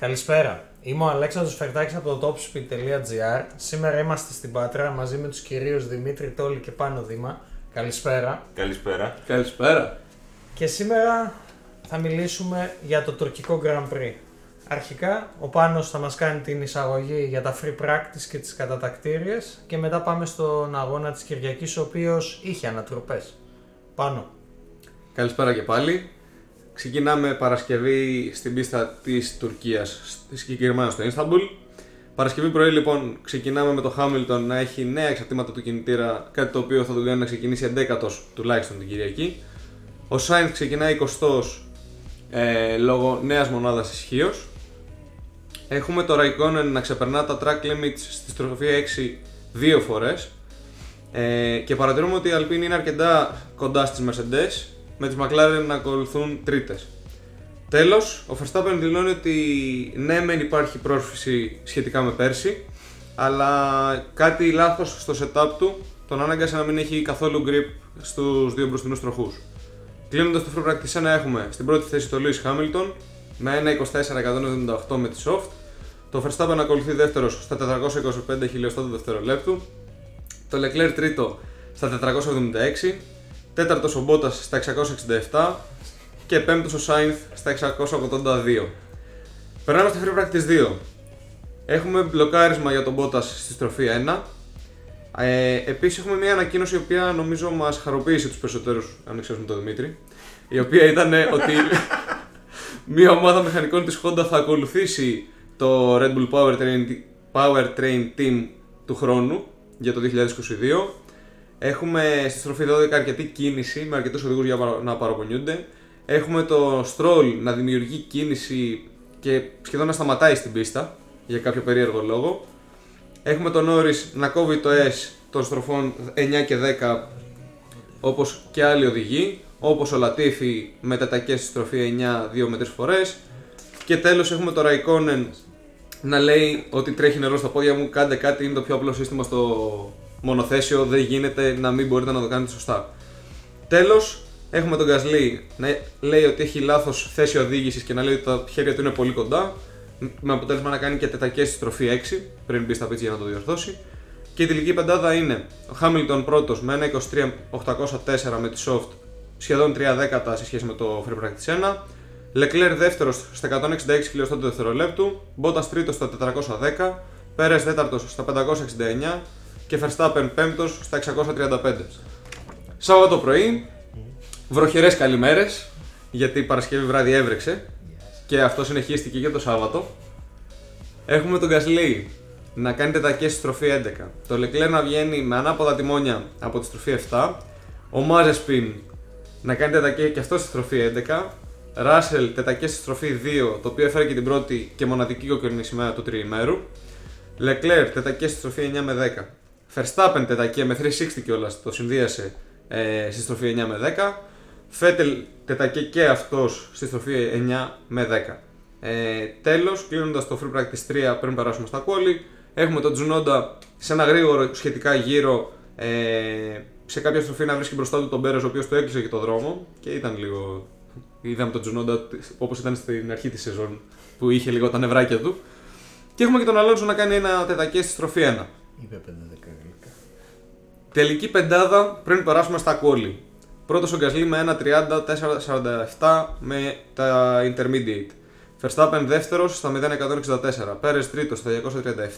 Καλησπέρα. Είμαι ο Αλέξανδρος Φερτάκης από το topspeed.gr. Σήμερα είμαστε στην Πάτρα μαζί με τους κυρίους Δημήτρη Τόλη και Πάνο Δήμα. Καλησπέρα. Καλησπέρα. Καλησπέρα. Και σήμερα θα μιλήσουμε για το τουρκικό Grand Prix. Αρχικά, ο Πάνος θα μας κάνει την εισαγωγή για τα free practice και τις κατατακτήριες και μετά πάμε στον αγώνα της Κυριακής, ο οποίος είχε ανατροπές. Πάνω. Καλησπέρα και πάλι. Ξεκινάμε Παρασκευή στην πίστα της Τουρκίας, συγκεκριμένα στο Ινσταμπουλ. Παρασκευή πρωί λοιπόν ξεκινάμε με το Χάμιλτον να έχει νέα εξαρτήματα του κινητήρα, κάτι το οποίο θα τον κάνει να ξεκινήσει 11ο τουλάχιστον την Κυριακή. Ο Σάινθ ξεκινάει 20ο ε, λόγω νέας μονάδας ισχύως. Έχουμε το Raikkonen να ξεπερνά τα track limits στη στροφή 6 δύο φορές. Ε, και παρατηρούμε ότι η Alpine είναι αρκετά κοντά στις Mercedes με τις McLaren να ακολουθούν τρίτες. Τέλος, ο Verstappen δηλώνει ότι ναι μεν υπάρχει πρόσφυση σχετικά με πέρσι αλλά κάτι λάθος στο setup του τον άναγκασε να μην έχει καθόλου grip στους δύο μπροστινούς τροχούς. Κλείνοντας το Free Practice 1 έχουμε στην πρώτη θέση το Lewis Hamilton με 1.24.178 με τη soft. Το Verstappen ακολουθεί δεύτερος στα 425 χιλιοστά του δευτερολέπτου. Το Leclerc τρίτο στα 476. Τέταρτος ο Bottas στα 667 και πέμπτος ο Sainz στα 682. Περνάμε στο Free Practice 2. Έχουμε μπλοκάρισμα για τον Bottas στη στροφή 1. Ε, Επίσης έχουμε μια ανακοίνωση η οποία νομίζω μας χαροποίησε τους περισσότερους, αν ξέρουμε τον Δημήτρη. Η οποία ήταν ότι μια ομάδα μηχανικών της Honda θα ακολουθήσει το Red Bull Powertrain, Powertrain Team του χρόνου για το 2022. Έχουμε στη στροφή 12 αρκετή κίνηση με αρκετούς οδηγούς για να παραπονιούνται. Έχουμε το Stroll να δημιουργεί κίνηση και σχεδόν να σταματάει στην πίστα για κάποιο περίεργο λόγο. Έχουμε τον Norris να κόβει το S των στροφών 9 και 10 όπως και άλλοι οδηγοί. Όπως ο Latifi με τετακές στη στροφή 9 2 με 3 φορές. Και τέλος έχουμε το Raikkonen να λέει ότι τρέχει νερό στα πόδια μου, κάντε κάτι, είναι το πιο απλό σύστημα στο μονοθέσιο, δεν γίνεται να μην μπορείτε να το κάνετε σωστά. Τέλος, έχουμε τον Gasly να λέει ότι έχει λάθος θέση οδήγησης και να λέει ότι τα χέρια του είναι πολύ κοντά, με αποτέλεσμα να κάνει και τετακές στη στροφή 6, πριν μπει στα πίτια για να το διορθώσει. Και η τελική πεντάδα είναι ο Hamilton πρώτος με 1.23.804 με τη soft, σχεδόν 3 δέκατα σε σχέση με το Free Practice 1. Leclerc δεύτερος στα 166 χιλιοστά του δευτερολέπτου, Bottas τρίτος στα 410, Πέρε τέταρτος στα 569 και Verstappen πέμπτος στα 635. Σάββατο πρωί, βροχερές καλημέρες, γιατί η Παρασκευή βράδυ έβρεξε και αυτό συνεχίστηκε και το Σάββατο. Έχουμε τον Gasly να κάνει τετακέ στη στροφή 11. Το Leclerc να βγαίνει με ανάποδα τιμόνια από τη στροφή 7. Ο Mazepin να κάνει τετακέ και αυτό στη στροφή 11. Ράσελ τετακέ στη στροφή 2, το οποίο έφερε και την πρώτη και μοναδική κοκκινή σημαία του τριημέρου. Leclerc τετακέ στη στροφή 9 με 10. Verstappen τετακέ με 360 κιόλας, το συνδύασε ε, στη στροφή 9 με 10. Φέτελ τετακέ και αυτός στη στροφή 9 με 10. Ε, Τέλος, κλείνοντας το Free Practice 3 πριν περάσουμε στα κόλλη, έχουμε τον Τζουνόντα σε ένα γρήγορο σχετικά γύρο ε, σε κάποια στροφή να βρίσκει μπροστά του τον Πέρες, ο οποίος του έκλεισε και το δρόμο και ήταν λίγο Είδαμε τον Τζουνόντα όπως ήταν στην αρχή της σεζόν που είχε λίγο τα νευράκια του. Και έχουμε και τον Αλόνσο να κάνει ένα τετακέ στη στροφή 1. Είπε 5 γλυκά. Τελική πεντάδα πριν περάσουμε στα κόλλη. Πρώτος ο Γκασλί με 1.30-4.47 με τα intermediate. Verstappen δεύτερος στα 0.164. Πέρες τρίτος στα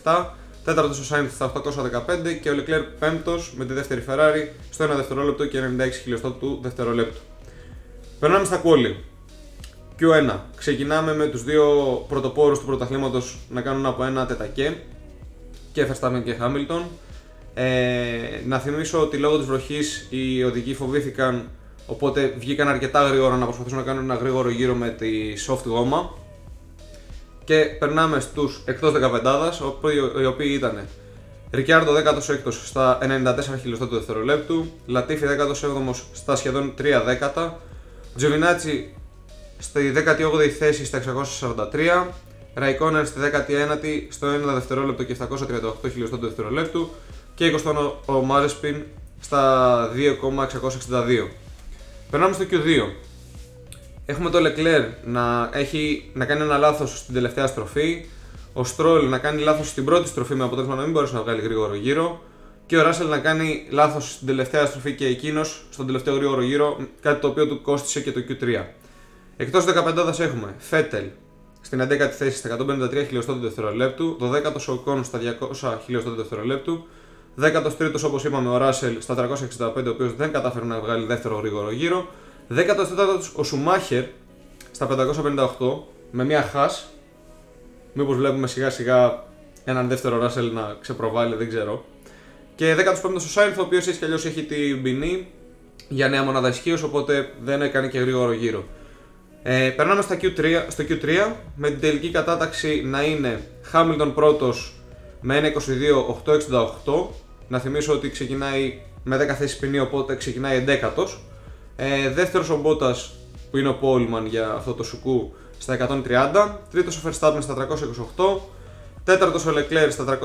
237. Τέταρτος ο Σάινθ στα 815 και ο Leclerc πέμπτος με τη δεύτερη Ferrari στο 1 δευτερόλεπτο και 96 χιλιοστό του δευτερολέπτου. Περνάμε στα quali. Q1. Ξεκινάμε με τους δύο πρωτοπόρους του πρωταθλήματος να κάνουν από ένα τετακέ και Verstappen και Hamilton. Ε, να θυμίσω ότι λόγω της βροχής οι οδηγοί φοβήθηκαν οπότε βγήκαν αρκετά γρήγορα να προσπαθήσουν να κάνουν ένα γρήγορο γύρο με τη soft γόμα. Και περνάμε στους εκτός 15 οι οποίοι ήταν Ρικιάρντο 16ο στα 94 χιλιοστά του δευτερολέπτου, Λατίφη 17ο στα σχεδόν 3 δέκατα, Τζοβινάτσι στη 18η θέση στα 643, Ραϊκόνερ στη 19η στο 1 δευτερόλεπτο και 738 χιλιοστό του δευτερολέπτου και 20 ο Μάζεσπιν στα 2,662. Περνάμε στο Q2. Έχουμε το Leclerc να, έχει, να κάνει ένα λάθος στην τελευταία στροφή. Ο Stroll να κάνει λάθος στην πρώτη στροφή με αποτέλεσμα να μην μπορέσει να βγάλει γρήγορο γύρο. Και ο Ράσελ να κάνει λάθος στην τελευταία στροφή και εκείνος στον τελευταίο γρήγορο γύρο, κάτι το οποίο του κόστησε και το Q3. Εκτός 15 έχουμε Φέτελ στην 11η θέση στα 153 χιλιοστό του δευτερολέπτου, 12ο ο Κόν στα 200 χιλιοστό του δευτερολέπτου, 13ο όπως είπαμε ο Ράσελ στα 365, ο οποίος δεν κατάφερε να βγάλει δεύτερο γρήγορο γύρο, 14ο ο Σουμάχερ στα 558 με μία χάς. Μήπως βλέπουμε σιγά σιγά έναν δεύτερο Ράσελ να ξεπροβάλλει, δεν ξέρω. Και 15ο ο Σάινθ, ο οποίος έτσι κι αλλιώς έχει την ποινή για νέα μονάδα ισχύως, οπότε δεν έκανε και γρήγορο γύρο. Ε, περνάμε στα Q3, στο Q3 με την τελική κατάταξη να είναι Hamilton πρώτος με 1.22.868. Να θυμίσω ότι ξεκινάει με 10 θέσεις ποινή, οπότε ξεκινάει 11ο. Ε, δεύτερος ο Bottas που είναι ο Πόλμαν για αυτό το σουκού στα 130. Τρίτος ο Verstappen στα 328. Τέταρτος ο Leclerc στα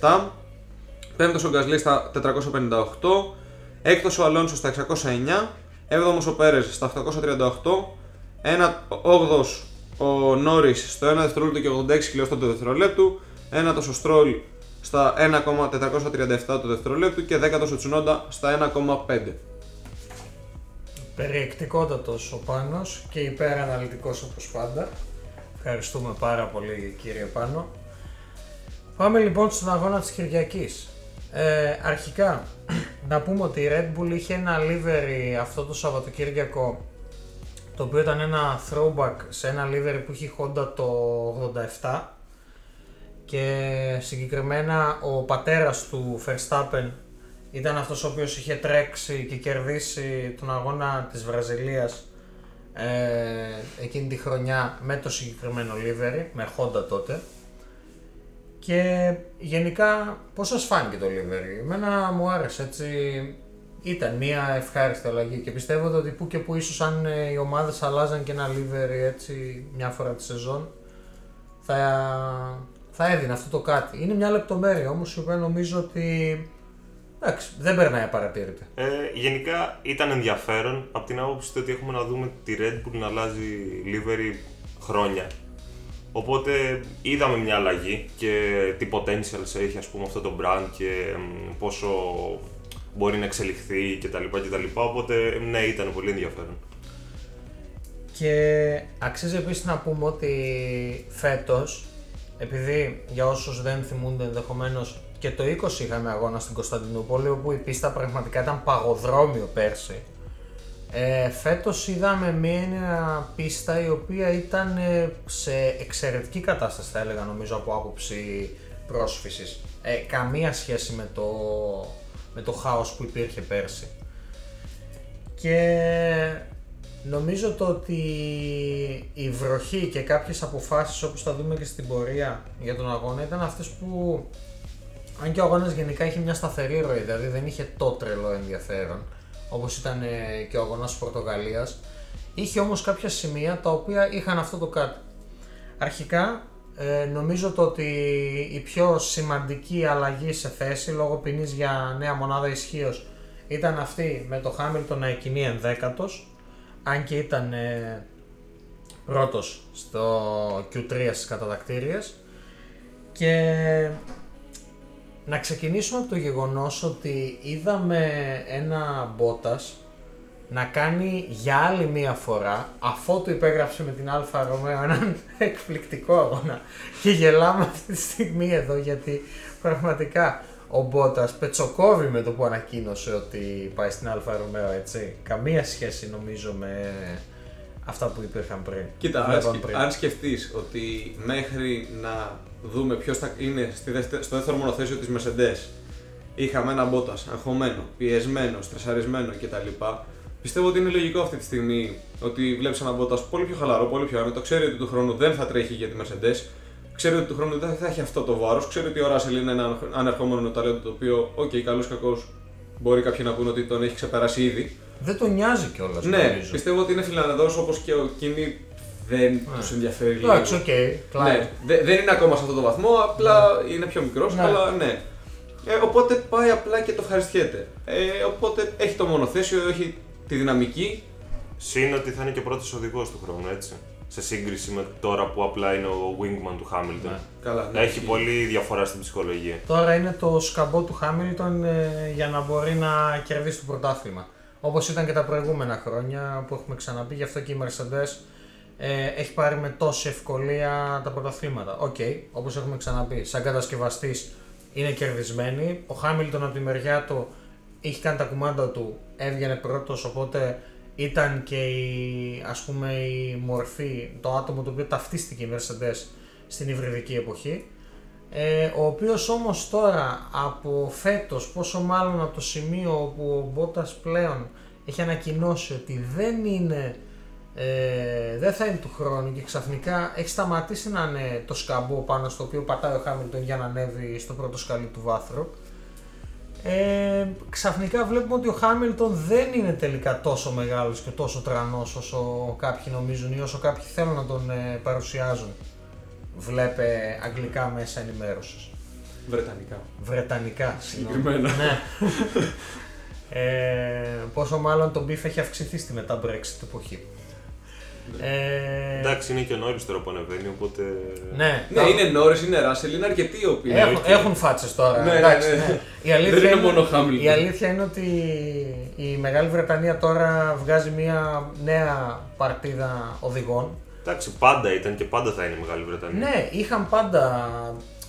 397. Πέμπτος ο Gasly στα 458. Έκτος ο Alonso στα 609. Έβδομος ο Πέρες στα 838 ένα 8 ο Νόρις στο 1 δευτερόλεπτο και 86 χιλιοστό του δευτερολέπτου. Ένατο ο Στρόλ στα 1,437 του δευτερολέπτου και δέκατο ο Τσουνόντα στα 1,5. Περιεκτικότατος ο Πάνος και υπεραναλυτικός όπως πάντα. Ευχαριστούμε πάρα πολύ κύριε Πάνο. Πάμε λοιπόν στον αγώνα της Κυριακής. Ε, αρχικά, να πούμε ότι η Red Bull είχε ένα livery αυτό το Σαββατοκύριακο το οποίο ήταν ένα throwback σε ένα livery που είχε Honda το 87 και συγκεκριμένα ο πατέρας του Verstappen ήταν αυτός ο οποίος είχε τρέξει και κερδίσει τον αγώνα της Βραζιλίας ε, εκείνη τη χρονιά με το συγκεκριμένο livery, με Honda τότε. Και γενικά πώς σας φάνηκε το livery, εμένα μου άρεσε έτσι. Ήταν μια ευχάριστη αλλαγή και πιστεύω ότι που και που ίσως αν ε, οι ομάδες αλλάζαν και ένα livery έτσι μια φορά τη σεζόν θα, θα έδινε αυτό το κάτι. Είναι μια λεπτομέρεια όμως η οποία νομίζω ότι εντάξει, δεν περνάει απαρατήρητα. Ε, γενικά ήταν ενδιαφέρον από την άποψη ότι έχουμε να δούμε τη Red Bull να αλλάζει livery χρόνια. Οπότε είδαμε μια αλλαγή και τι potential έχει ας πούμε αυτό το brand και πόσο μπορεί να εξελιχθεί κτλ. κτλ. Οπότε ναι, ήταν πολύ ενδιαφέρον. Και αξίζει επίσης να πούμε ότι φέτος, επειδή για όσους δεν θυμούνται ενδεχομένως και το 20 είχαμε αγώνα στην Κωνσταντινούπολη, όπου η πίστα πραγματικά ήταν παγοδρόμιο πέρσι. Ε, φέτος είδαμε μια πίστα η οποία ήταν ε, σε εξαιρετική κατάσταση θα έλεγα νομίζω από άποψη πρόσφυσης. Ε, καμία σχέση με το με το χάος που υπήρχε πέρσι. Και νομίζω το ότι η βροχή και κάποιες αποφάσεις όπως θα δούμε και στην πορεία για τον αγώνα ήταν αυτές που αν και ο αγώνας γενικά είχε μια σταθερή ροή, δηλαδή δεν είχε το τρελό ενδιαφέρον όπως ήταν ε, και ο αγώνας της Πορτογαλίας είχε όμως κάποια σημεία τα οποία είχαν αυτό το κάτι. Αρχικά ε, νομίζω το ότι η πιο σημαντική αλλαγή σε θέση λόγω ποινής για νέα μονάδα ισχύως ήταν αυτή με το Χάμιλτον να εκκινεί ενδέκατος αν και ήταν ε, πρώτος στο Q3 στις κατατακτήριες και να ξεκινήσουμε από το γεγονός ότι είδαμε ένα Μπότας να κάνει για άλλη μία φορά, αφού του υπέγραψε με την Alfa Romeo έναν εκπληκτικό αγώνα. Και γελάμε αυτή τη στιγμή εδώ γιατί πραγματικά ο Μπότας πετσοκόβει με το που ανακοίνωσε ότι πάει στην Alfa Romeo, έτσι. Καμία σχέση νομίζω με αυτά που υπήρχαν πριν. Κοίτα, αν, πριν. αν σκεφτείς ότι μέχρι να δούμε ποιος θα είναι στο δεύτερο μονοθέσιο της Mercedes, είχαμε ένα Μπότας αγχωμένο, πιεσμένο, στρεσαρισμένο κτλ Πιστεύω ότι είναι λογικό αυτή τη στιγμή ότι βλέπεις έναν Μπότας πολύ πιο χαλαρό, πολύ πιο άνετο. Ξέρει ότι του χρόνου δεν θα τρέχει για τη Mercedes. Ξέρει ότι του χρόνου δεν θα έχει αυτό το βάρος. Ξέρει ότι ο Ράσελ είναι ένα ανερχόμενο ταλέντο το οποίο, ok, okay, καλώς κακώς, μπορεί κάποιοι να πούνε ότι τον έχει ξεπεράσει ήδη. Δεν τον νοιάζει κιόλας. Ναι, νομίζω. πιστεύω ότι είναι Φινλανδός όπως και ο Κίμι δεν ναι. τους ενδιαφέρει λίγο. Εντάξει, ok. Okay, ναι, δεν είναι ακόμα σε αυτό το βαθμό, απλά ναι. είναι πιο μικρός, ναι. αλλά ναι. Ε, οπότε πάει απλά και το ευχαριστιέται. Ε, οπότε έχει το μονοθέσιο, έχει τη δυναμική Συν ότι θα είναι και πρώτος οδηγός του χρόνου, έτσι. Σε σύγκριση με τώρα που απλά είναι ο wingman του Χάμιλτον. Ναι. Καλά, ναι, Έχει ισχύει. πολύ διαφορά στην ψυχολογία. Τώρα είναι το σκαμπό του Χάμιλτον ε, για να μπορεί να κερδίσει το πρωτάθλημα. Όπως ήταν και τα προηγούμενα χρόνια που έχουμε ξαναπεί, γι' αυτό και η Mercedes ε, έχει πάρει με τόση ευκολία τα πρωταθλήματα. Οκ, όπως έχουμε ξαναπεί, σαν κατασκευαστής είναι κερδισμένη. Ο Χάμιλτον από τη μεριά του είχε κάνει τα κουμάντα του, έβγαινε πρώτος, οπότε ήταν και η, ας πούμε, η μορφή, το άτομο το οποίο ταυτίστηκε η Mercedes στην υβριδική εποχή. Ε, ο οποίος όμως τώρα από φέτος, πόσο μάλλον από το σημείο όπου ο Μπότας πλέον έχει ανακοινώσει ότι δεν είναι ε, δεν θα είναι του χρόνου και ξαφνικά έχει σταματήσει να είναι το σκαμπό πάνω στο οποίο πατάει ο Χάμιλτον για να ανέβει στο πρώτο σκαλί του βάθρου. Ε, ξαφνικά βλέπουμε ότι ο Χάμιλτον δεν είναι τελικά τόσο μεγάλος και τόσο τρανός όσο κάποιοι νομίζουν ή όσο κάποιοι θέλουν να τον ε, παρουσιάζουν. Βλέπε αγγλικά μέσα ενημέρωσης. Βρετανικά. Βρετανικά, συγγνώμη. Συγκεκριμένα. ναι. ε, πόσο μάλλον το beef έχει αυξηθεί στη μετά Brexit εποχή. Ε, Εντάξει, είναι και ο Νόρις τώρα που ανεβαίνει, οπότε. ναι, Ναι, είναι Νόρις, είναι Ράσελ, είναι αρκετοί οι οποίοι. Έχουν, οκ. έχουν φάτσες τώρα. Ναι, ναι, εντάξει, ναι. ναι. Η αλήθεια Δεν είναι μόνο Χάμιλτον. Η αλήθεια είναι ότι η Μεγάλη Βρετανία τώρα βγάζει μια νέα παρτίδα οδηγών. Εντάξει, πάντα ήταν και πάντα θα είναι η Μεγάλη Βρετανία. Ναι, είχαν πάντα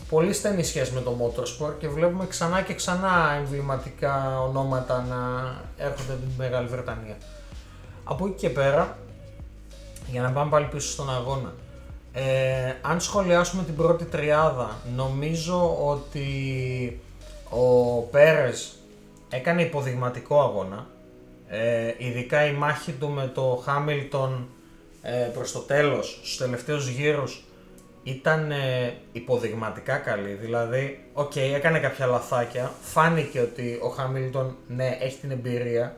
πολύ στενή σχέση με το motorsport και βλέπουμε ξανά και ξανά εμβληματικά ονόματα να έρχονται από τη Μεγάλη Βρετανία. Από εκεί και πέρα, για να πάμε πάλι πίσω στον αγώνα, ε, αν σχολιάσουμε την πρώτη τριάδα, νομίζω ότι ο Πέρες έκανε υποδειγματικό αγώνα. Ε, ειδικά η μάχη του με το Χάμιλτον ε, προς το τέλος, στους τελευταίους γύρους, ήταν ε, υποδειγματικά καλή. Δηλαδή, οκ, έκανε κάποια λαθάκια. Φάνηκε ότι ο Χάμιλτον, ναι, έχει την εμπειρία.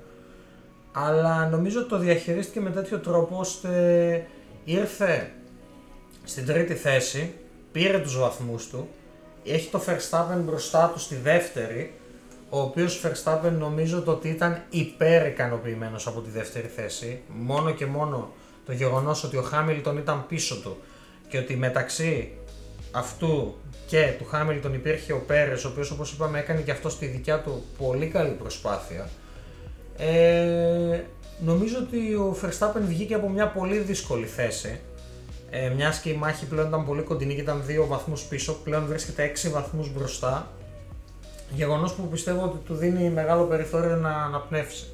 Αλλά νομίζω ότι το διαχειρίστηκε με τέτοιο τρόπο ώστε ήρθε στην τρίτη θέση, πήρε τους βαθμούς του, έχει το Verstappen μπροστά του στη δεύτερη, ο οποίος Verstappen νομίζω το ότι ήταν υπέρ ικανοποιημένος από τη δεύτερη θέση, μόνο και μόνο το γεγονός ότι ο Χάμιλτον ήταν πίσω του και ότι μεταξύ αυτού και του Χάμιλτον υπήρχε ο Πέρες, ο οποίος όπως είπαμε έκανε και αυτό στη δικιά του πολύ καλή προσπάθεια. Ε, νομίζω ότι ο Verstappen βγήκε από μια πολύ δύσκολη θέση. Ε, Μιας και η μάχη πλέον ήταν πολύ κοντινή και ήταν 2 βαθμούς πίσω, πλέον βρίσκεται 6 βαθμούς μπροστά. Γεγονός που πιστεύω ότι του δίνει μεγάλο περιθώριο να αναπνεύσει.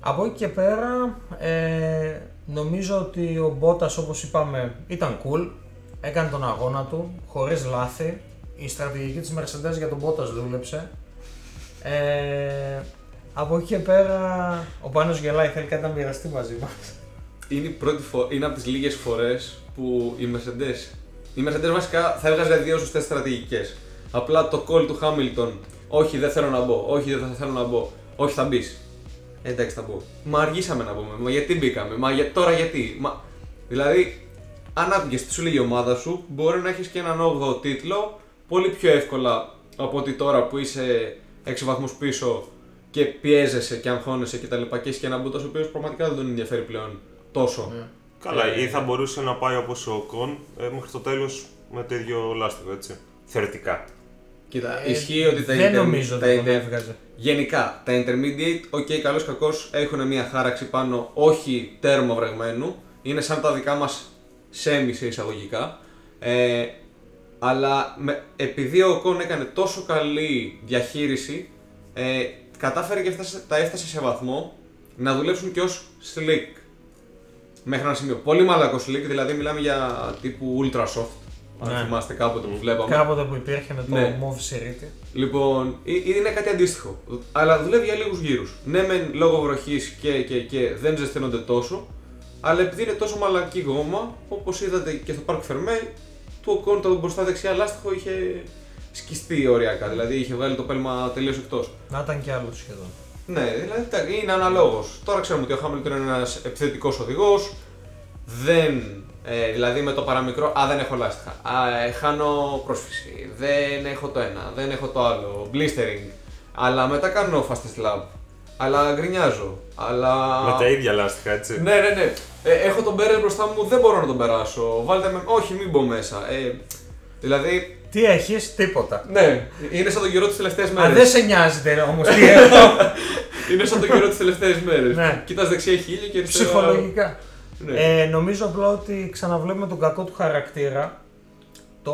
Από εκεί και πέρα, ε, νομίζω ότι ο Μπότας όπως είπαμε ήταν cool, έκανε τον αγώνα του, χωρίς λάθη. Η στρατηγική της Mercedes για τον Μπότας δούλεψε. Ε, από εκεί και πέρα, ο Πάνος γελάει, θέλει κάτι να μοιραστεί μαζί μας. Είναι, η πρώτη φο... είναι από τις λίγες φορές που η Mercedes. Η Mercedes βασικά θα έβγαζε δύο σωστέ στρατηγικές. Απλά το call του Hamilton. Όχι, δεν θέλω να μπω. Όχι, δεν θα θέλω να μπω. Όχι, θα μπεις. Εντάξει, θα μπω. Μα αργήσαμε να πούμε. Μα γιατί μπήκαμε. Μα για... τώρα γιατί. Μα... Δηλαδή, αν άπηγε τι σου λέει η ομάδα σου, μπορεί να έχεις και έναν 8ο τίτλο πολύ πιο εύκολα από ότι τώρα που είσαι 6 βαθμούς πίσω και πιέζεσαι και αγχώνεσαι κτλ. Και, και έχεις και έναν Μπότα ο οποίος πραγματικά δεν τον ενδιαφέρει πλέον τόσο. Καλά, Ε, ή θα μπορούσε να πάει όπως ο Οκόν ε, μέχρι το τέλος με το ίδιο λάστιχο, έτσι. Θεωρητικά. Κοίτα, Ε, ισχύει ότι τα δεν inter- νομίζω τα ότι τον inter- έβγαζε. Γενικά, τα intermediate, ok, καλώς κακώς, έχουν μια χάραξη πάνω, όχι τέρμα βρεγμένου, είναι σαν τα δικά μας semi σε εισαγωγικά, ε, αλλά με, επειδή ο Κον έκανε τόσο καλή διαχείριση, ε, κατάφερε και έφτασε, τα έφτασε σε βαθμό να δουλέψουν και ως slick. Μέχρι ένα σημείο. Πολύ μαλακό slick, δηλαδή μιλάμε για τύπου ultra soft. Αν Ναι. θυμάστε κάποτε που βλέπαμε. Κάποτε που υπήρχε με το Ναι. Move Σιρίτη. Λοιπόν, ε- είναι κάτι αντίστοιχο. Αλλά δουλεύει για λίγους γύρους. Ναι, μεν λόγω βροχής και, και, και δεν ζεσταίνονται τόσο, αλλά επειδή είναι τόσο μαλακή γόμα, όπως είδατε και στο Park Fermé, του Οκόν το μπροστά δεξιά λάστιχο είχε σκιστεί οριακά. Δηλαδή είχε βγάλει το πέλμα τελείως εκτός. Να ήταν και άλλο σχεδόν. Ναι, δηλαδή τα- είναι αναλόγως. Τώρα ξέρουμε ότι ο Χάμιλτον είναι ένας επιθετικός οδηγός. Δεν. Ε, δηλαδή με το παραμικρό. Α, δεν έχω λάστιχα. Α, ε, χάνω πρόσφυση. Δεν έχω το ένα. Δεν έχω το άλλο. Blistering. Αλλά μετά κάνω fastest lap. αλλά γκρινιάζω. Αλλά... Με τα ίδια λάστιχα, έτσι. Ναι, ναι, ναι. Ε, έχω τον Μπέρερ μπροστά μου, δεν μπορώ να τον περάσω. Βάλτε με. Όχι, μην μπω μέσα. Ε, δηλαδή, Τι έχεις, τίποτα. ναι, είναι σαν τον καιρό της τελευταίας Αν μέρες. δεν σε νοιάζεται όμως τι έχω. Είναι σαν τον καιρό της τελευταίας μέρες. Ναι. Κοιτάς δεξιά έχει ήλιο και αριστερά. Ψυχολογικά. Ναι. Ε, νομίζω απλά ότι ξαναβλέπουμε τον κακό του χαρακτήρα. Το...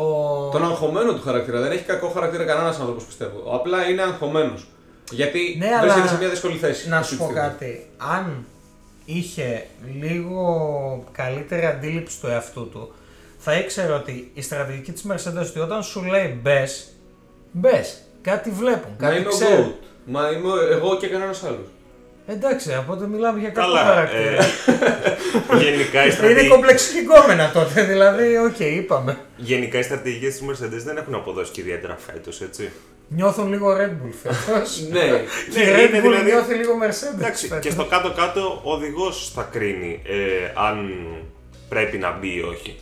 Τον αγχωμένο του χαρακτήρα. Δεν έχει κακό χαρακτήρα κανένας άνθρωπος πιστεύω. Απλά είναι αγχωμένος. Γιατί Ναι, βρίσκεται αλλά σε μια δύσκολη θέση. Να αυτή σου τη πω στιγμή. κάτι. Αν είχε λίγο καλύτερη αντίληψη του εαυτού του, θα ήξερε ότι η στρατηγική της Mercedes ότι όταν σου λέει μπες, μπες. Κάτι βλέπουν, Μα κάτι είμαι ο ξέρουν. GOAT. Μα είμαι εγώ και κανένα άλλο. Εντάξει, από τότε μιλάμε για κακό Καλά. χαρακτήρα. Ε, γενικά, η Είναι στρατηγική, κομπλεξική γκόμενα τότε, δηλαδή, οκ, είπαμε. γενικά οι στρατηγικές της Mercedes δεν έχουν αποδώσει και ιδιαίτερα φέτος, έτσι. Νιώθουν λίγο Red Bull φέτος. ναι. Και η Ναι, Red είναι Bull δηλαδή- νιώθει λίγο Mercedes Εντάξει, φέτος. και στο κάτω-κάτω ο οδηγός θα κρίνει ε, αν πρέπει να μπει ή όχι.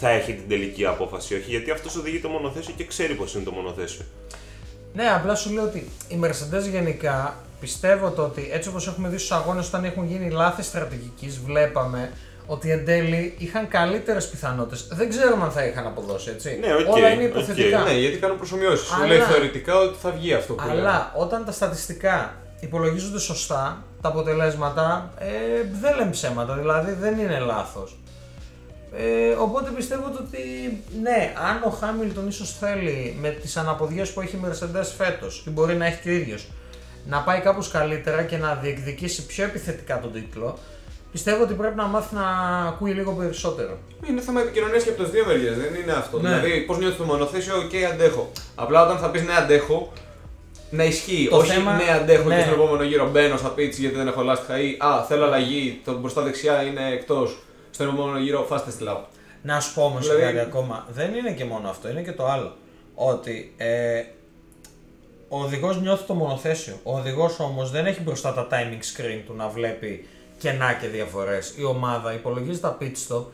Θα έχει την τελική απόφαση ή όχι, γιατί αυτός οδηγεί το μονοθέσιο και ξέρει πώ είναι το μονοθέσιο. Ναι, απλά σου λέω ότι η Mercedes γενικά πιστεύω το ότι έτσι όπως έχουμε δει στους αγώνες όταν έχουν γίνει λάθη στρατηγικής βλέπαμε ότι εν τέλει είχαν καλύτερες πιθανότητες. Δεν ξέρουμε αν θα είχαν αποδώσει, έτσι. Ναι, οκ, Όλα είναι οκ. υποθετικά. Ναι, γιατί κάνουν προσομοιώσεις. Σου Αλλά- λέει θεωρητικά ότι θα βγει αυτό που λέμε. Αλλά όταν τα στατιστικά υπολογίζονται σωστά, τα αποτελέσματα ε, δεν λένε ψέματα, δηλαδή δεν είναι λάθος. Ε, οπότε πιστεύω το ότι ναι, αν ο Χάμιλτον ίσως θέλει με τις αναποδιές που έχει η Mercedes φέτος, ή μπορεί να έχει και ο ίδιος, να πάει κάπως καλύτερα και να διεκδικήσει πιο επιθετικά τον τίτλο, πιστεύω ότι πρέπει να μάθει να ακούει λίγο περισσότερο. Είναι θέμα επικοινωνίας και από τις δύο μεριές, δεν είναι αυτό. Ναι. Δηλαδή, πώς νιώθεις το μονοθέσιο, οκ, αντέχω. Απλά όταν θα πεις ναι, αντέχω, να ισχύει. Το Όχι θέμα- ναι, αντέχω ναι. και στον επόμενο γύρο μπαίνω στα pits γιατί δεν έχω λάστιχα ή Α, θέλω αλλαγή, το μπροστά δεξιά είναι εκτός. Στον επόμενο γύρο, fastest lap. Να σου πω όμως Δηλαδή- κάτι ακόμα. Δεν είναι και μόνο αυτό, είναι και το άλλο. Ότι ε, ο οδηγός νιώθει το μονοθέσιο. Ο οδηγός όμως δεν έχει μπροστά τα timing screen του να βλέπει κενά και διαφορές. Η ομάδα υπολογίζει τα pit stop.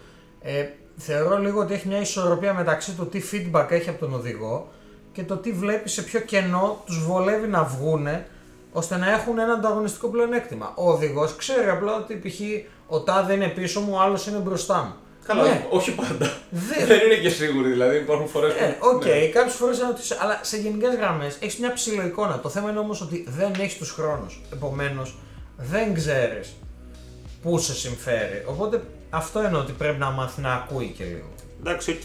Ε, θεωρώ λίγο ότι έχει μια ισορροπία μεταξύ του τι feedback έχει από τον οδηγό και το τι βλέπει σε ποιο κενό τους βολεύει να βγούνε ώστε να έχουν ένα ανταγωνιστικό πλεονέκτημα. Ο οδηγός ξέρει απλά ότι π.χ. ο τάδε είναι πίσω μου, ο άλλος είναι μπροστά μου. Καλά, Ναι. όχι πάντα. Δεν- δεν είναι και σίγουροι, δηλαδή υπάρχουν φορές που. Ε, οκ, Ναι. κάποιες φορές να ρωτήσω, αλλά σε γενικές γραμμές έχεις μια ψιλοεικόνα. Το θέμα είναι όμως ότι δεν έχεις τους χρόνους. Επομένως, δεν ξέρεις πού σε συμφέρει. Οπότε αυτό εννοώ ότι πρέπει να μάθει να ακούει και λίγο. Εντάξει, οκ.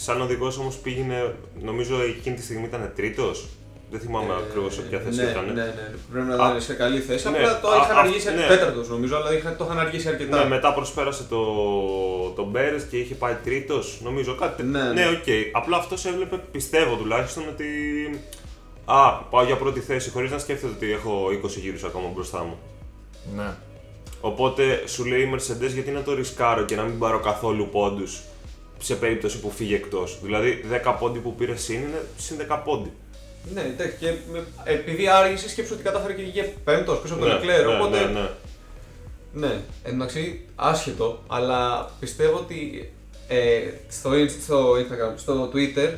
Σαν οδηγός όμως πήγαινε, νομίζω εκείνη τη στιγμή ήταν τρίτος. Δεν θυμάμαι ακριβώς σε ποια θέση ναι, ήταν. Ναι, ναι, πρέπει να Α, ήταν σε καλή θέση. ναι, Απλά το α, είχαν α, αργήσει ναι. τέταρτο νομίζω, αλλά είχαν- το είχαν αργήσει αρκετά. Ναι, μετά προσπέρασε το, το Μπέρες και είχε πάει τρίτος, νομίζω κάτι. Ναι, ναι. ναι, οκ. Απλά αυτός έβλεπε, πιστεύω τουλάχιστον ότι. Α, πάω για πρώτη θέση, χωρίς να σκέφτεται ότι έχω 20 γύρους ακόμα μπροστά μου. Ναι. Οπότε σου λέει η Mercedes γιατί να το ρισκάρω και να μην πάρω καθόλου πόντους σε περίπτωση που φύγει εκτός. Δηλαδή 10 πόντι που πήρε συν είναι συν 10 πόντι. Ναι, εντάξει, και με- επειδή άργησε, σκέψου ότι κατάφερε και βγήκε πέμπτος πίσω από τον Ναι, Leclerc. ναι, Οπότε. ναι, ναι. Ναι, εντάξει, άσχετο, αλλά πιστεύω ότι ε, στο, Inst- στο Instagram, στο Twitter,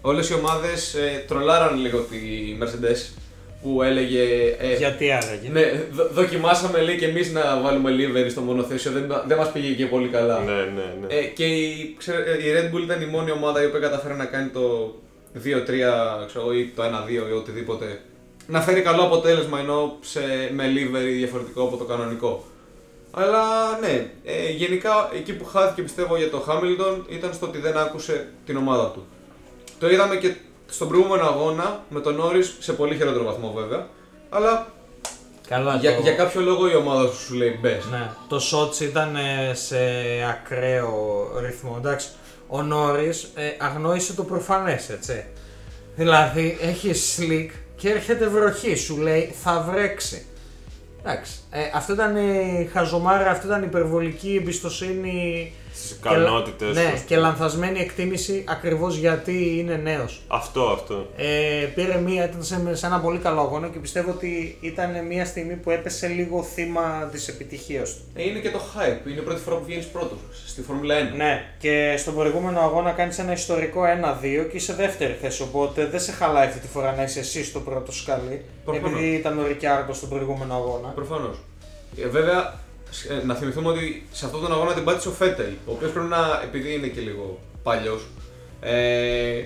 όλες οι ομάδες ε, τρολάραν λίγο τη Mercedes που έλεγε ε, Γιατί άραγε; ναι, δο- δοκιμάσαμε λέει και εμείς να βάλουμε livery στο μονοθέσιο, δεν, δεν μας πήγε και πολύ καλά. Ναι, ναι, ναι. Ε, και η, ξέρω, ε, η Red Bull ήταν η μόνη ομάδα η οποία καταφέρει να κάνει το 2-3 ξέρω, εγώ, ή το 1-2 ή οτιδήποτε. Να φέρει καλό αποτέλεσμα ενώ σε, με livery διαφορετικό από το κανονικό. Αλλά ναι, ε, γενικά εκεί που χάθηκε πιστεύω για το Hamilton ήταν στο ότι δεν άκουσε την ομάδα του. Το είδαμε και στον προηγούμενο αγώνα με τον Norris σε πολύ χειρότερο βαθμό βέβαια. Αλλά Καλά, για, το... για κάποιο λόγο η ομάδα σου σου λέει μπες. Ναι, το Σότσι ήταν ε, σε ακραίο ρυθμό. Εντάξει, ο Νόρις αγνόησε το προφανές, έτσι. Δηλαδή, έχει slick και έρχεται βροχή, σου λέει θα βρέξει. Εντάξει, ε, αυτό ήταν η χαζομάρα, αυτό ήταν η υπερβολική εμπιστοσύνη Στις Και λα- ικανότητες. Ναι, και λανθασμένη εκτίμηση ακριβώς γιατί είναι νέος. Αυτό, αυτό. Ε, πήρε μία, ήταν σε, σε ένα πολύ καλό αγώνα και πιστεύω ότι ήταν μία στιγμή που έπεσε λίγο θύμα της επιτυχίας του. Ε, Είναι και το hype. Είναι η πρώτη φορά που βγαίνεις πρώτος στη Φόρμουλα 1. Ναι, και στον προηγούμενο αγώνα κάνεις ένα ιστορικό 1-2 και είσαι δεύτερη θέση. Οπότε δεν σε χαλάει αυτή τη φορά να είσαι εσύ στο πρώτο σκαλί. Προφανώς. Επειδή ήταν ο Ρικιάρντος στον προηγούμενο αγώνα. Προφανώς. Ε, βέβαια, ε, να θυμηθούμε ότι σε αυτόν τον αγώνα την πάτησε ο Φέτελ, ο οποίος πρέπει να, επειδή είναι και λίγο παλιός, ε,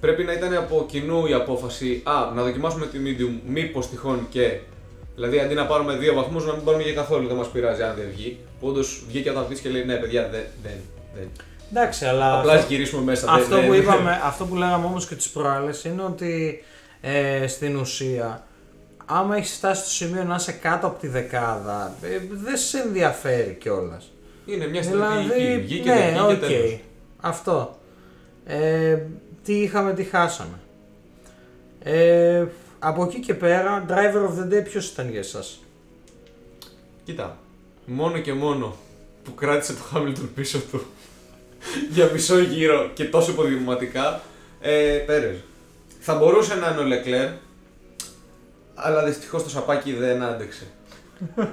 πρέπει να ήταν από κοινού η απόφαση Α, να δοκιμάσουμε τη medium, μήπως τυχόν και. Δηλαδή, αντί να πάρουμε δύο βαθμούς, να μην πάρουμε για καθόλου, δεν μας πειράζει αν δεν βγει. Που όντως βγήκε από τα αυτή και λέει: Ναι, παιδιά, δεν. δεν, δεν. Εντάξει, αλλά. Απλά ας γυρίσουμε μέσα. δεν- Αυτό δεν- που, δεν- είπαμε, αυτό που λέγαμε όμως και τις προάλλες είναι ότι ε, στην ουσία άμα έχεις φτάσει στο σημείο να είσαι κάτω από τη δεκάδα ε, δεν σε ενδιαφέρει κιόλας. Είναι μια στρατηγική. Δηλαδή, Βγήκε, ναι, δεν βγήκε, οκ. τέλος. Αυτό. Ε, τι είχαμε, τι χάσαμε. Ε, από εκεί και πέρα, driver of the day ποιος ήταν για εσάς; Κοίτα, μόνο και μόνο που κράτησε το Χάμιλτον πίσω του για μισό γύρο και τόσο υποδειγματικά, ε, Πέρες. Θα μπορούσε να είναι ο Λεκλέρ, αλλά δυστυχώς το σαπάκι δεν άντεξε.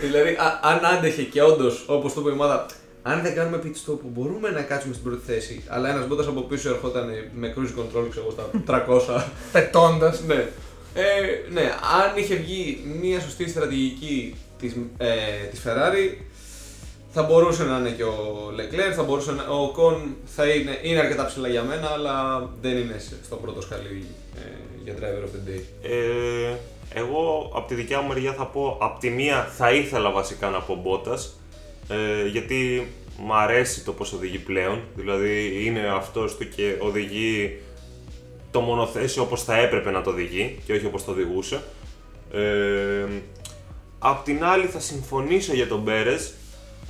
δηλαδή, α- αν άντεχε και όντως, όπως το είπε η ομάδα, αν δεν κάνουμε pit stop, μπορούμε να κάτσουμε στην πρώτη θέση. Αλλά ένας μπότας από πίσω ερχόταν με cruise control, ξέρω εγώ, στα 300. Πετώντας. Ναι. Ε, ναι, αν είχε βγει μια σωστή στρατηγική της, ε, της Ferrari, θα μπορούσε να είναι και ο Leclerc, θα μπορούσε να, ο Κον θα είναι, είναι αρκετά ψηλά για μένα, αλλά δεν είναι σε- στο πρώτο σκαλί ε, για driver of the day; Ε, εγώ από τη δικιά μου μεριά θα πω, από τη μία θα ήθελα βασικά να πω Μπότας, ε, γιατί μου αρέσει το πώς οδηγεί πλέον, δηλαδή είναι αυτός του και οδηγεί το μονοθέσιο όπως θα έπρεπε να το οδηγεί και όχι όπως το οδηγούσε. Ε, απ' την άλλη θα συμφωνήσω για τον Πέρες,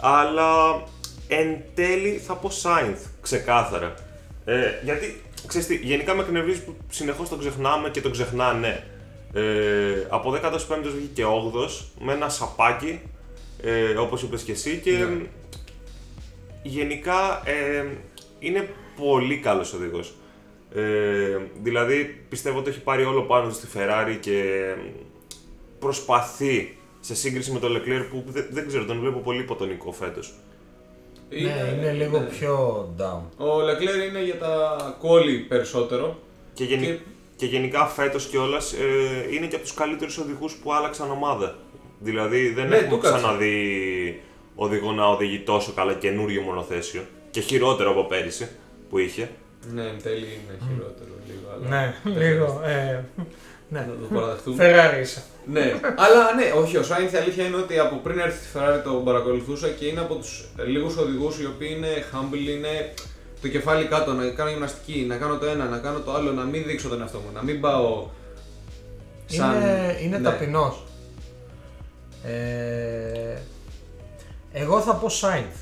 αλλά εν τέλει θα πω Σάινθ, ξεκάθαρα. Ε, γιατί, ξέρεις τι, γενικά με εκνευρίζει που συνεχώς τον ξεχνάμε και τον ξεχνάνε. Ε, από 15ος βγήκε 8ος με ένα σαπάκι, ε, όπως είπες και εσύ, και Ναι. γενικά ε, είναι πολύ καλός οδηγός. Ε, δηλαδή πιστεύω ότι έχει πάρει όλο πάνω του στη Ferrari και προσπαθεί σε σύγκριση με τον Leclerc που δεν, δεν ξέρω, τον βλέπω πολύ υποτονικό φέτος. Ναι, είναι λίγο ναι. πιο down. Ο Leclerc είναι για τα κόλλη περισσότερο. Και, γενι- Και- και γενικά φέτος κιόλας ε, είναι και από τους καλύτερους οδηγούς που άλλαξαν ομάδα. Δηλαδή δεν Ναι, έχουμε του κάτσε. ξαναδεί οδηγό να οδηγεί τόσο καλά καινούριο μονοθέσιο και χειρότερο από πέρυσι που είχε. Ναι, εν τέλει είναι χειρότερο λίγο. Αλλά Ναι, δεν λίγο. Ε, ναι. Να το παραδεχτούμε. Ferrari είσαι. ναι, αλλά ναι, όχι, ο Σάινθ η αλήθεια είναι ότι από πριν έρθει στη Ferrari τον παρακολουθούσα και είναι από τους λίγους οδηγούς οι οποίοι είναι humble, είναι το κεφάλι κάτω, να κάνω γυμναστική, να κάνω το ένα, να κάνω το άλλο, να μην δείξω τον εαυτό μου, να μην πάω. Σαν... Είναι, είναι ναι. ταπεινός. Ε, εγώ θα πω Sainz.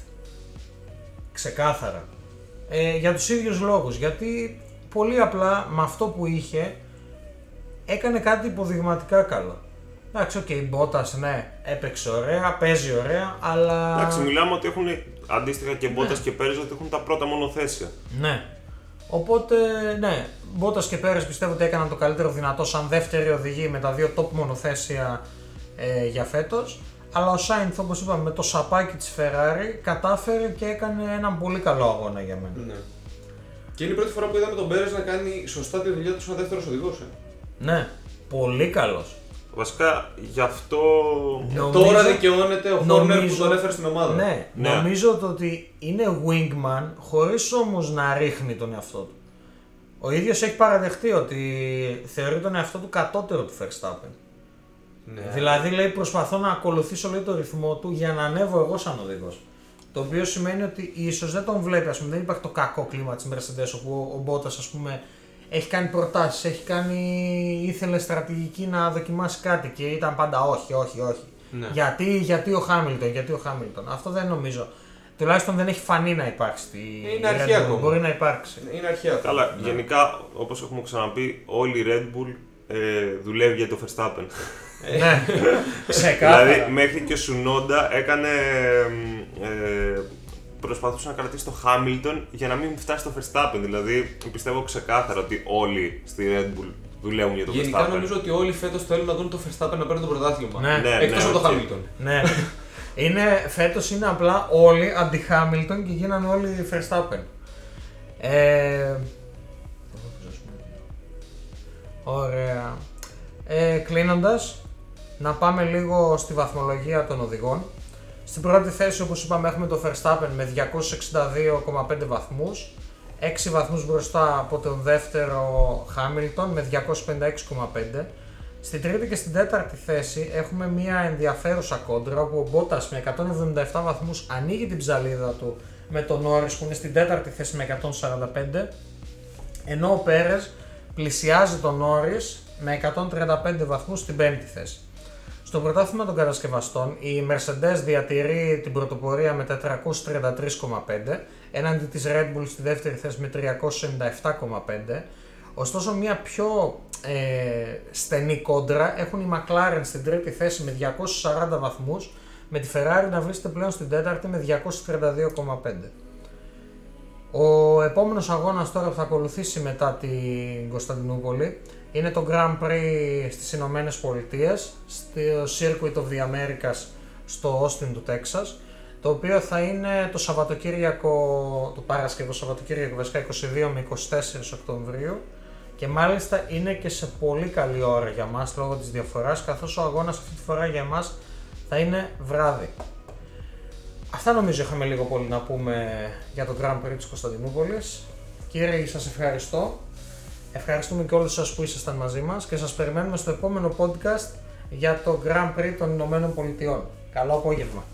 Ξεκάθαρα. Ε, για τους ίδιους λόγους. Γιατί πολύ απλά με αυτό που είχε έκανε κάτι υποδειγματικά καλό. Εντάξει, οκ, okay, Bottas ναι, έπαιξε ωραία, παίζει ωραία, αλλά... Εντάξει, μιλάμε ότι έχουν αντίστοιχα και Μπότας και Πέρες ότι έχουν τα πρώτα μονοθέσια. Ναι. Οπότε, ναι, Μπότας και Πέρες πιστεύω ότι έκαναν το καλύτερο δυνατό σαν δεύτεροι οδηγοί με τα δύο top μονοθέσια ε, για φέτος. Αλλά ο Σάινθ, όπως είπαμε, με το σαπάκι της Ferrari κατάφερε και έκανε έναν πολύ καλό αγώνα για μένα. Ναι. Και είναι η πρώτη φορά που είδαμε τον Πέρες να κάνει σωστά τη δουλειά του σαν δεύτερος οδηγός. Ε. Ναι, πολύ καλός. Βασικά γι' αυτό. Νομίζω- Τώρα δικαιώνεται ο Χόρνερ που νομίζω- τον έφερε στην ομάδα. Ναι, Ναι. νομίζω το ότι είναι wingman χωρίς όμως να ρίχνει τον εαυτό του. Ο ίδιος έχει παραδεχτεί ότι θεωρεί τον εαυτό του κατώτερο του Verstappen. Ναι. Δηλαδή λέει προσπαθώ να ακολουθήσω λέει, το ρυθμό του για να ανέβω εγώ σαν οδηγός. Το οποίο σημαίνει ότι ίσως δεν τον βλέπει, ας πούμε, δεν υπάρχει το κακό κλίμα της Mercedes όπου ο- ο Μπότα, ας πούμε, έχει κάνει προτάσεις, έχει κάνει. ήθελε στρατηγική να δοκιμάσει κάτι και ήταν πάντα όχι, όχι, όχι. Ναι. Γιατί, γιατί ο Χάμιλτον, γιατί ο Χάμιλτον. Αυτό δεν νομίζω. Τουλάχιστον δεν έχει φανεί να υπάρχει στη Είναι Red αρχή Bull. ακόμα. Μπορεί να υπάρξει. Είναι αρχαία. αυτό. Καλά, Ναι. γενικά όπως έχουμε ξαναπεί, όλη η Red Bull ε, δουλεύει για το Verstappen. ναι, ξεκάθαρα. δηλαδή μέχρι και ο Τσουνόντα έκανε. μ, ε, προσπαθούσε να κρατήσει το Hamilton για να μην φτάσει στο Verstappen. Δηλαδή πιστεύω ξεκάθαρα ότι όλοι στη Red Bull δουλεύουν για το Γενικά Verstappen. νομίζω ότι όλοι φέτος θέλουν να δουν το Verstappen να παίρνει το πρωτάθλημα. Ναι. Ναι, Εκτός ναι, από το οκ. Hamilton. Ναι. είναι, φέτος είναι απλά όλοι αντι-Hamilton και γίνανε όλοι Verstappen. Ε, ωραία. Ε, κλείνοντας, να πάμε λίγο στη βαθμολογία των οδηγών. Στην πρώτη θέση, όπως είπαμε, έχουμε το Verstappen με 262,5 βαθμούς. 6 βαθμούς μπροστά από τον δεύτερο Hamilton με 256,5. Στην τρίτη και στην τέταρτη θέση έχουμε μια ενδιαφέρουσα κόντρα όπου ο Μπότας με 177 βαθμούς ανοίγει την ψαλίδα του με τον Norris που είναι στην τέταρτη θέση με 145 ενώ ο Πέρες πλησιάζει τον Norris με 135 βαθμούς στην πέμπτη θέση. Στο πρωτάθλημα των κατασκευαστών η Mercedes διατηρεί την πρωτοπορία με 433,5 έναντι της Red Bull στη δεύτερη θέση με 397,5 Ωστόσο μια πιο ε, στενή κόντρα έχουν οι McLaren στην τρίτη θέση με 240 βαθμούς με τη Ferrari να βρίσκεται πλέον στην τέταρτη με 232,5. Ο επόμενος αγώνας τώρα που θα ακολουθήσει μετά την Κωνσταντινούπολη είναι το Grand Prix στις Ηνωμένες Πολιτείες, στο Circuit of the Americas στο Austin του Τέξας, το οποίο θα είναι το Σαββατοκύριακο, το Παρασκευό Σαββατοκύριακο βασικά 22 με 24 Οκτωβρίου και μάλιστα είναι και σε πολύ καλή ώρα για μας λόγω της διαφοράς καθώς ο αγώνας αυτή τη φορά για μας θα είναι βράδυ. Αυτά νομίζω είχαμε λίγο πολύ να πούμε για το Grand Prix της Κωνσταντινούπολης. Κύριε, σας ευχαριστώ. Ευχαριστούμε και όλους σας που ήσασταν μαζί μας και σας περιμένουμε στο επόμενο podcast για το Grand Prix των Ηνωμένων Πολιτειών. Καλό απόγευμα.